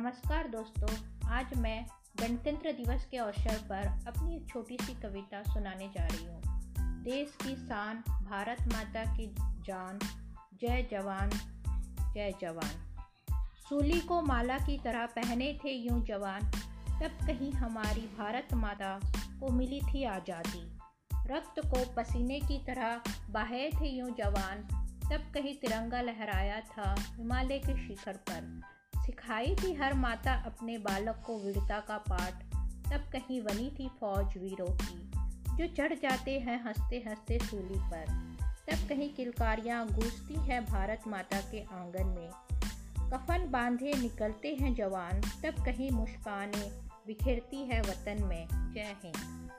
नमस्कार दोस्तों, आज मैं गणतंत्र दिवस के अवसर पर अपनी एक छोटी सी कविता सुनाने जा रही हूँ। देश की शान, भारत माता की जान, जय जवान जय जवान। सूली को माला की तरह पहने थे यूँ जवान, तब कहीं हमारी भारत माता को मिली थी आज़ादी। रक्त को पसीने की तरह बहे थे यूँ जवान, तब कहीं तिरंगा लहराया था हिमालय के शिखर पर। सिखाई थी हर माता अपने बालक को वीरता का पाठ। तब कहीं बनी थी फौज वीरों की, जो चढ़ जाते हैं हँसते हँसते सूली पर। तब कहीं किलकारियाँ गूंजती हैं भारत माता के आँगन में। कफन बांधे निकलते हैं जवान, तब कहीं मुस्कानें बिखेरती है वतन में। जय हिंद।